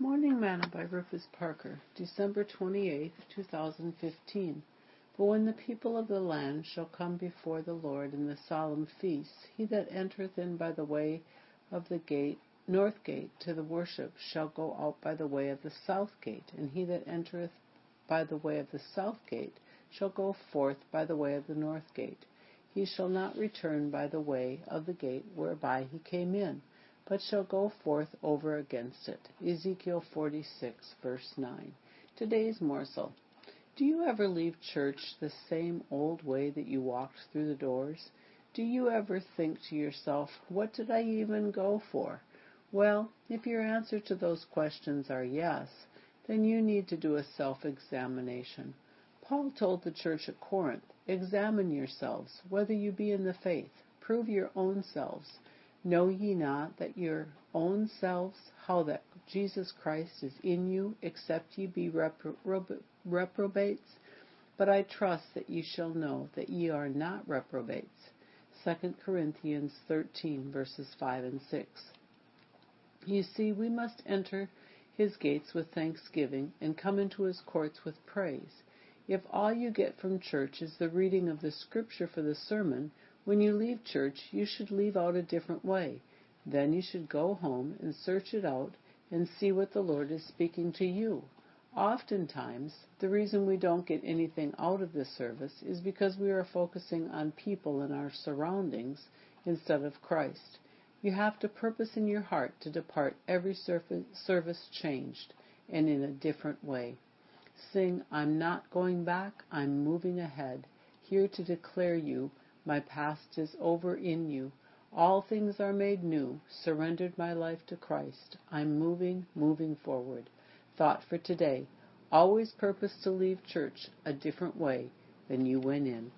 Morning Manna by Rufus Parker, December 28, 2015. But when the people of the land shall come before the Lord in the solemn feasts, he that entereth in by the way of the gate, north gate, to the worship, shall go out by the way of the south gate, and he that entereth by the way of the south gate shall go forth by the way of the north gate. He shall not return by the way of the gate whereby he came in but shall go forth over against it. Ezekiel 46, verse 9. Today's morsel. Do you ever leave church the same old way that you walked through the doors? Do you ever think to yourself, what did I even go for? Well, if your answer to those questions are yes, then you need to do a self-examination. Paul told the church at Corinth, examine yourselves, whether you be in the faith. Prove your own selves. Know ye not that your own selves, how that Jesus Christ is in you, except ye be repro- reprobates? But I trust that ye shall know that ye are not reprobates. 2 Corinthians 13, verses 5 and 6. You see, we must enter his gates with thanksgiving and come into his courts with praise. If all you get from church is the reading of the scripture for the sermon, when you leave church, you should leave out a different way. Then you should go home and search it out and see what the Lord is speaking to you. Oftentimes, the reason we don't get anything out of this service is because we are focusing on people and our surroundings instead of Christ. You have to purpose in your heart to depart every service changed and in a different way. Sing, I'm not going back, I'm moving ahead, here to declare you my past is over in you. All things are made new. Surrendered my life to Christ. I'm moving, moving forward. Thought for today. Always purpose to leave church a different way than you went in.